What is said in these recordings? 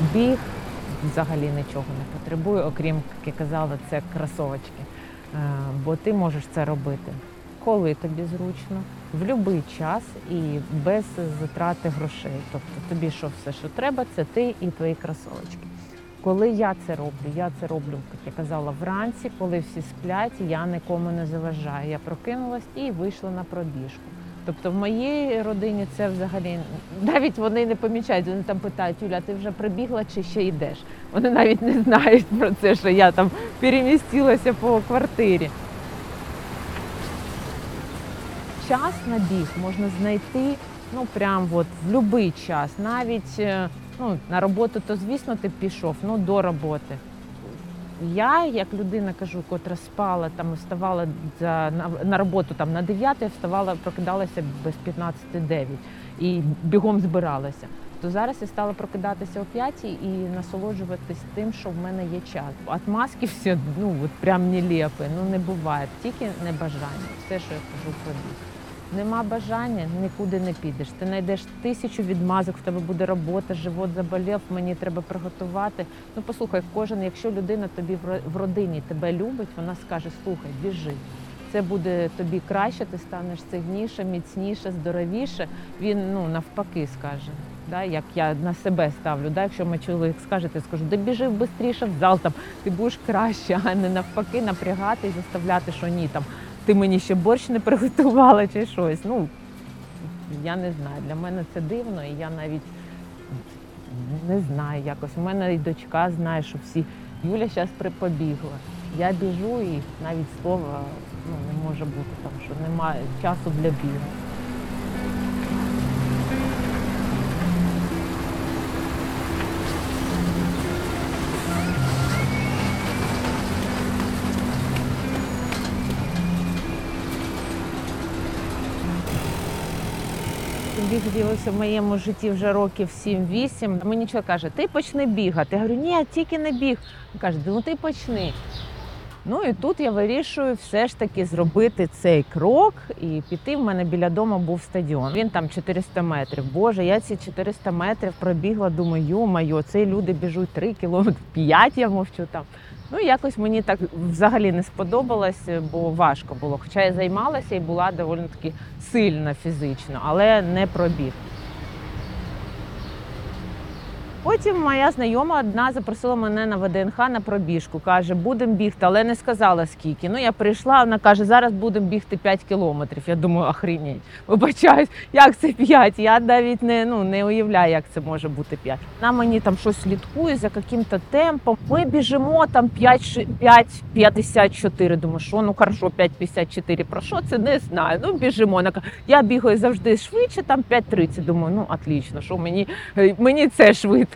Біг взагалі нічого не потребує, окрім, як я казала, це кросовочки. Е, Бо ти можеш це робити, коли тобі зручно, в будь-який час і без затрати грошей. Тобто тобі що все, що треба, це ти і твої кросовочки. Коли я це роблю, я це роблю, як я казала, вранці, коли всі сплять, я нікому не заважаю. Я прокинулась і вийшла на пробіжку. Тобто в моїй родині це взагалі навіть вони не помічають. Вони там питають, Юля, ти вже прибігла чи ще йдеш? Вони навіть не знають про це, що я там перемістилася по квартирі. Час на біг можна знайти ну прям от в будь-який час. Навіть е, ну, на роботу, то звісно, ти пішов, ну до роботи. Я, як людина кажу, котра спала, там вставала за, на, на роботу там на 9, вставала, прокидалася без 15-9 і бігом збиралася. То зараз я стала прокидатися о 5 і насолоджуватись тим, що в мене є час. Отмазки всі ну от прям нелепі, ну не буває, тільки небажання. Все, що я кажу біг. Нема бажання, нікуди не підеш. Ти знайдеш тисячу відмазок, в тебе буде робота, живот заболів, мені треба приготувати. Ну послухай, кожен, якщо людина тобі в родині тебе любить, вона скаже: слухай, біжи. Це буде тобі краще, ти станеш сильніше, міцніше, здоровіше. Він ну навпаки скаже. Да, як я на себе ставлю, да, якщо мій чоловік скаже, ти скажу, да біжи швидше в зал, там ти будеш краще, а не навпаки напрягати і заставляти, що ні, там ти мені ще борщ не приготувала чи щось. Ну я не знаю. Для мене це дивно, і я навіть не знаю якось. У мене і дочка знає, що всі Юля зараз побігла. Я біжу і навіть слова ну, не може бути там, що немає часу для бігу. Біг з'явився в моєму житті вже років 7-8. Мені чоловік каже, ти почни бігати. Я говорю, ні, тільки не біг. Він каже, ну ти почни. Ну і тут я вирішую все ж таки зробити цей крок і піти. В мене біля дому був стадіон. Він там 400 метрів. Боже, я ці 400 метрів пробігла. Думаю, йо-майо, це люди біжуть 3 кілометри, 5 я мовчу там. Ну якось мені так взагалі не сподобалось, бо важко було. Хоча я займалася і була доволі таки сильна фізично, але не пробіг. Потім моя знайома одна запросила мене на ВДНХ на пробіжку. Каже, будемо бігти, але не сказала скільки. Ну я прийшла, вона каже, зараз будемо бігти 5 кілометрів. Я думаю, охренеть, вибачаюсь, як це 5? Я навіть не, ну, не уявляю, як це може бути 5. Вона мені там щось слідкує за яким-то темпом. Ми біжимо там 5,54. Думаю, що ну хорошо, 5,54. Про що це не знаю. Ну біжимо. Я бігаю завжди швидше, там 5,30. Думаю, ну отлично, що мені, мені це швидко.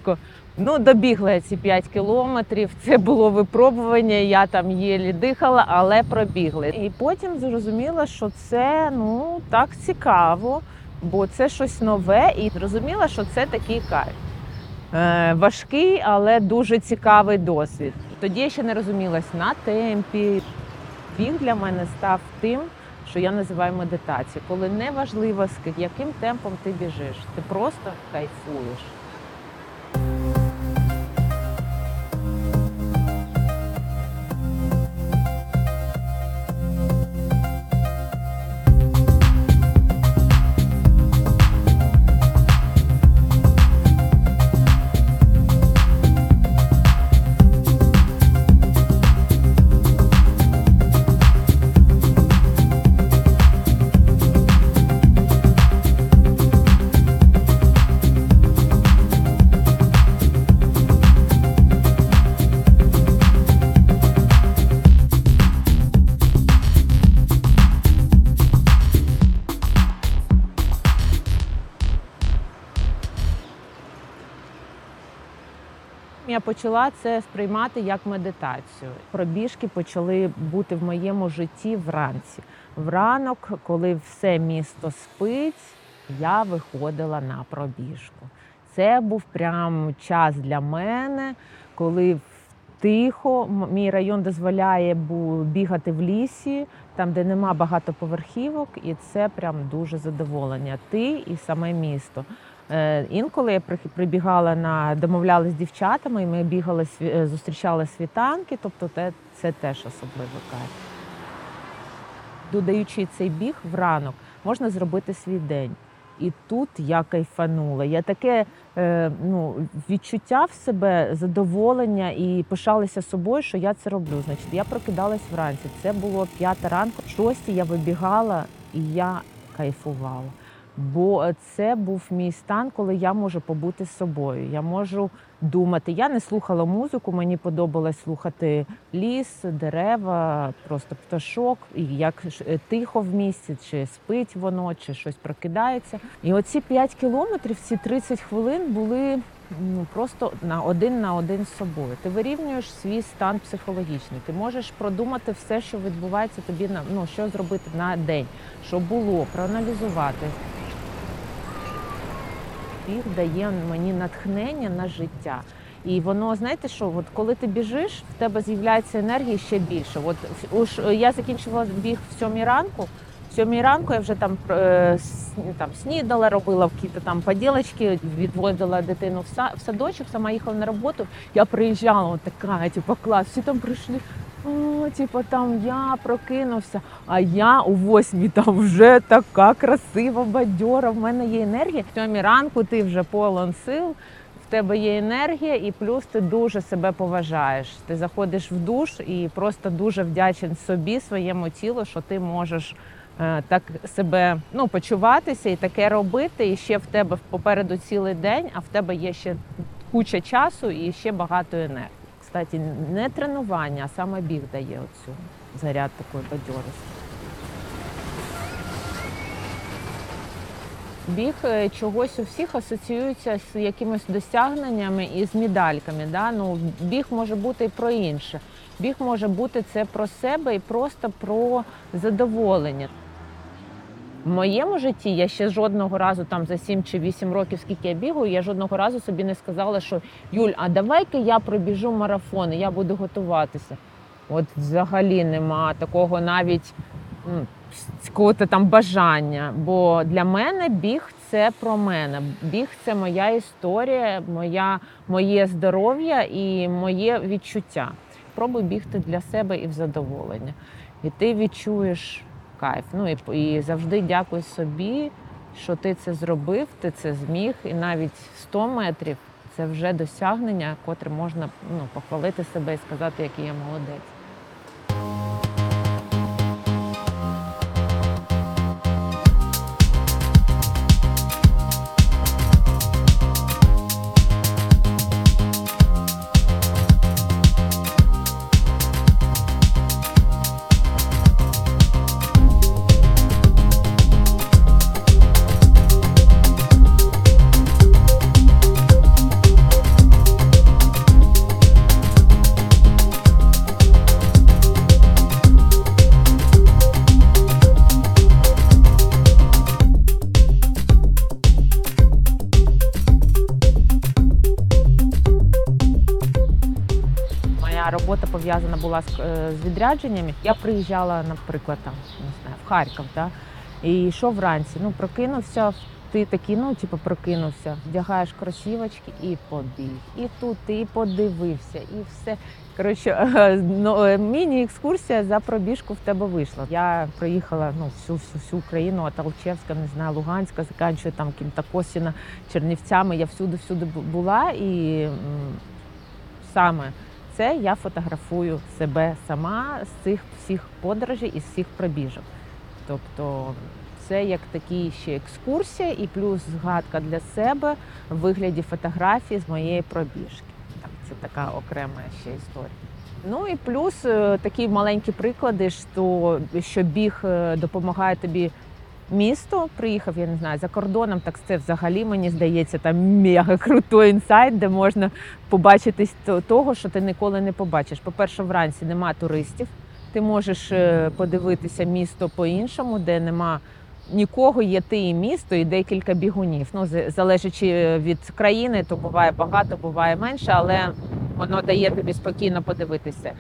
Ну, добігла я ці 5 кілометрів. Це було випробування. Я там єлі дихала, але пробігли. І потім зрозуміла, що це ну так цікаво, бо це щось нове, і зрозуміла, що це такий кайф. Е, важкий, але дуже цікавий досвід. Тоді я ще не розумілась на темпі. Біг для мене став тим, що я називаю медитацією, коли не важливо, з яким темпом ти біжиш, ти просто кайфуєш. Я почала це сприймати як медитацію. Пробіжки почали бути в моєму житті вранці. Вранок, коли все місто спить, я виходила на пробіжку. Це був прям час для мене, коли тихо. Мій район дозволяє бігати в лісі, там, де нема багатоповерхівок, і це прям дуже задоволення. Ти і саме місто. Е, Інколи я прибігала на домовлялась з дівчатами, і ми бігали е, зустрічали світанки, тобто те- це теж особливий кайф. Додаючи цей біг вранок, можна зробити свій день. І тут я кайфанула. Я таке е, ну, відчуття в себе, задоволення і пишалася собою, що я це роблю. Значить, я прокидалась вранці. Це було п'ята ранку, шостій я вибігала і я кайфувала. Бо це був мій стан, коли я можу побути з собою. Я можу думати. Я не слухала музику, мені подобалось слухати ліс, дерева, просто пташок, і як е, тихо в місті, чи спить воно, чи щось прокидається. І оці 5 кілометрів, ці 30 хвилин були ну просто на один на один з собою. Ти вирівнюєш свій стан психологічний. Ти можеш продумати все, що відбувається тобі на ну що зробити на день, що було, проаналізувати. Біг дає мені натхнення на життя. І воно, знаєте що, от коли ти біжиш, в тебе з'являється енергії ще більше. От уж я закінчувала біг в сьомій ранку. В сьомій ранку я вже там, е, там снідала, робила якісь там поділочки, відводила дитину в садочок, сама їхала на роботу. Я приїжджала, от така, типу, клас, всі там прийшли. О, типу, там я прокинувся, а я у восьмій там вже така красива, бадьора. В мене є енергія. В сьомій ранку ти вже полон сил, в тебе є енергія, і плюс ти дуже себе поважаєш. Ти заходиш в душ і просто дуже вдячен собі, своєму тілу, що ти можеш. е, Так себе ну почуватися і таке робити, і ще в тебе попереду цілий день, а в тебе є ще куча часу і ще багато енергії. Кстати, не тренування, а саме біг дає оцю заряд такої бадьорості. Біг е, чогось у всіх асоціюється з якимись досягненнями і з медальками. Да? Ну, біг може бути і про інше. Біг може бути це про себе і просто про задоволення. В моєму житті я ще жодного разу там за 7 чи 8 років, скільки я бігаю, я жодного разу собі не сказала, що Юль, а давай-ка я пробіжу марафон, я буду готуватися. От взагалі нема такого навіть якого-то там бажання. Бо для мене біг це про мене. Біг це моя історія, моя, моє здоров'я і моє відчуття. Пробуй бігти для себе і в задоволення. І ти відчуєш кайф. Ну і, і завжди дякуй собі, що ти це зробив, ти це зміг, і навіть 100 метрів це вже досягнення, котре можна ну, похвалити себе і сказати, який я молодець. Робота пов'язана була з, е, з відрядженнями. Я приїжджала, наприклад, там не знаю, в Харків, да? і йшов вранці. Ну, прокинувся. Ти такий, ну, типу, прокинувся, вдягаєш кросівочки і побіг. І тут ти подивився, і все. Коротше, ну, е, міні-екскурсія за пробіжку в тебе вийшла. Я проїхала ну, всю, всю, всю Україну, от Алчевська, не знаю, Луганська, заканчує там ким-то Косіна, Чернівцями. Я всюди-всюди була і саме це я фотографую себе сама з цих всіх подорожей і з всіх пробіжок. Тобто це як такі ще екскурсія і плюс згадка для себе в вигляді фотографії з моєї пробіжки. Так, це така окрема ще історія. Ну і плюс е, такі маленькі приклади, що, що біг е, допомагає тобі місто. Приїхав, я не знаю, за кордоном, так це взагалі мені здається там мега крутой інсайт, де можна побачити то- того, що ти ніколи не побачиш. По-перше, вранці нема туристів. Ти можеш е, подивитися місто по-іншому, де нема нікого, є ти і місто, і декілька бігунів. Ну, залежачи від країни, то буває багато, буває менше, але воно дає тобі спокійно подивитися.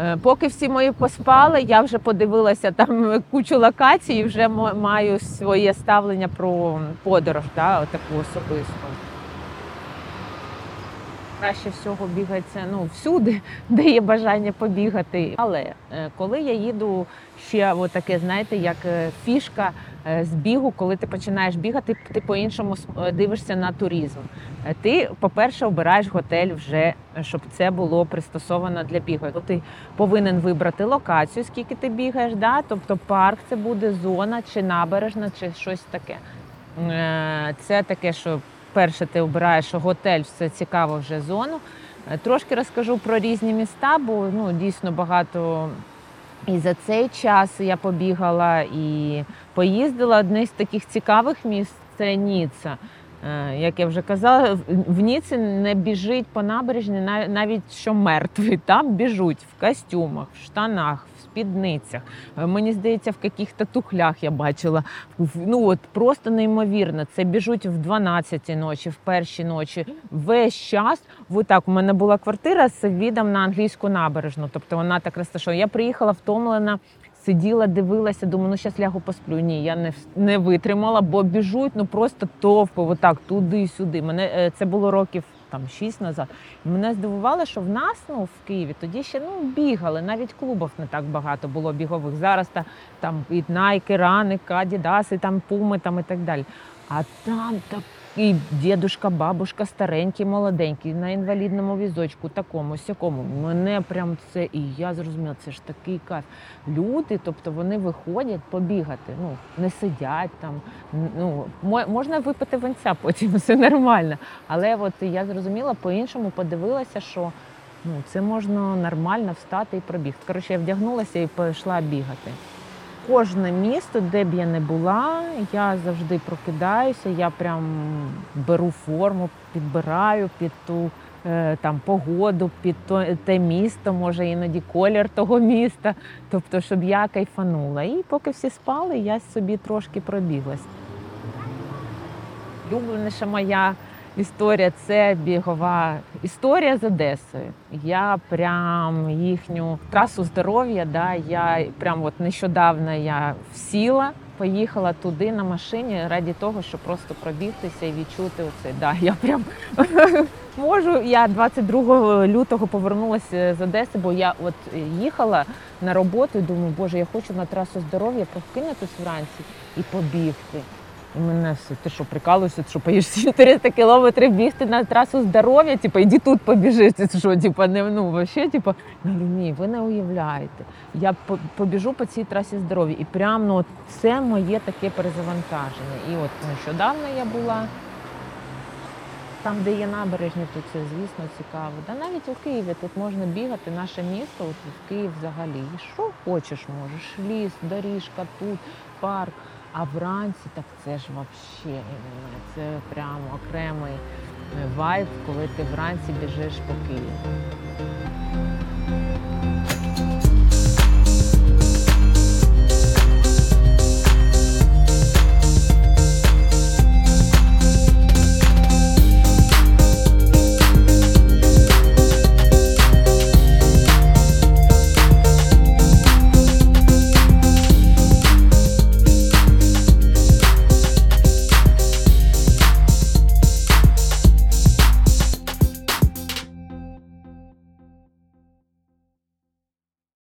Е, Поки всі мої поспали, я вже подивилася там кучу локацій і вже маю своє ставлення про подорож, да, таку особисту. Краще всього бігається ну, всюди, де є бажання побігати. Але е, коли я їду ще таке, знаєте, як е, фішка е, з бігу, коли ти починаєш бігати, ти по-іншому дивишся на туризм. Ти, по-перше, обираєш готель вже, щоб це було пристосовано для бігу. То Ти повинен вибрати локацію, скільки ти бігаєш, да? тобто парк це буде зона чи набережна, чи щось таке. Це таке, що перше ти обираєш готель, це цікаво вже зону. Е, Трошки розкажу про різні міста, бо ну, дійсно багато. І за цей час я побігала і поїздила. Одне з таких цікавих міст це Ніца. Е, Як я вже казала, в- Ніці не біжить по набережні, нав- навіть що мертвий. Там біжуть в костюмах, в штанах, в спідницях. Е, Мені здається, в яких-то тухлях я бачила. Ну от просто неймовірно. Це біжуть в 12 ночі, в перші ночі. Весь час. Вот так, у мене була квартира з відом на англійську набережну. Тобто вона так розташована. Я приїхала втомлена. Сиділа, дивилася, думаю, ну зараз лягу посплю. Ні, я не, не витримала, бо біжуть ну просто товпи, отак, туди-сюди. Мене е, це було років там шість назад. Мене здивувало, що в нас ну, в Києві тоді ще ну, бігали, навіть клубів не так багато було бігових. Зараз та, там і Nike, Рани, і там Пуми там, і так далі. А там такий дідушка, бабушка, старенький, молоденький, на інвалідному візочку, такому, сякому. Мене прям це, і я зрозуміла, це ж такий кайф. Люди, тобто вони виходять побігати, ну не сидять там. Ну можна випити винця, потім все нормально. Але от я зрозуміла, по-іншому подивилася, що ну це можна нормально встати і пробігти. Коротше, я вдягнулася і пішла бігати. Кожне місто, де б я не була, я завжди прокидаюся, я прям беру форму, підбираю під ту е, там погоду, під то, те місто, може іноді колір того міста. Тобто, щоб я кайфанула. І поки всі спали, я собі трошки пробіглась. Улюбленіша моя історія це бігова історія з Одесою. Я прям їхню трасу здоров'я, да, я прям от нещодавно я сіла, поїхала туди на машині раді того, щоб просто пробігтися і відчути оце. Да, я прям можу. Я 22 лютого повернулася з Одеси, бо я от їхала на роботу і думаю, боже, я хочу на трасу здоров'я прокинутися вранці і побігти. І мене все, ти що, прикалуєшся, що поїш 400 кілометрів бігти на трасу здоров'я, типу, іди тут побіжи. Що, типу, не ну вообще, типу, я говорю, ні, ви не уявляєте. Я побіжу по цій трасі здоров'я. І прямо ну, це моє таке перезавантаження. І от нещодавно я була там, де є набережні, то це, звісно, цікаво. Да навіть у Києві тут можна бігати, наше місто, от в Київ взагалі. І що хочеш можеш. Ліс, доріжка тут, парк. А вранці так це ж вообще, це прямо окремий е, вайб, коли ти вранці біжиш по Києву.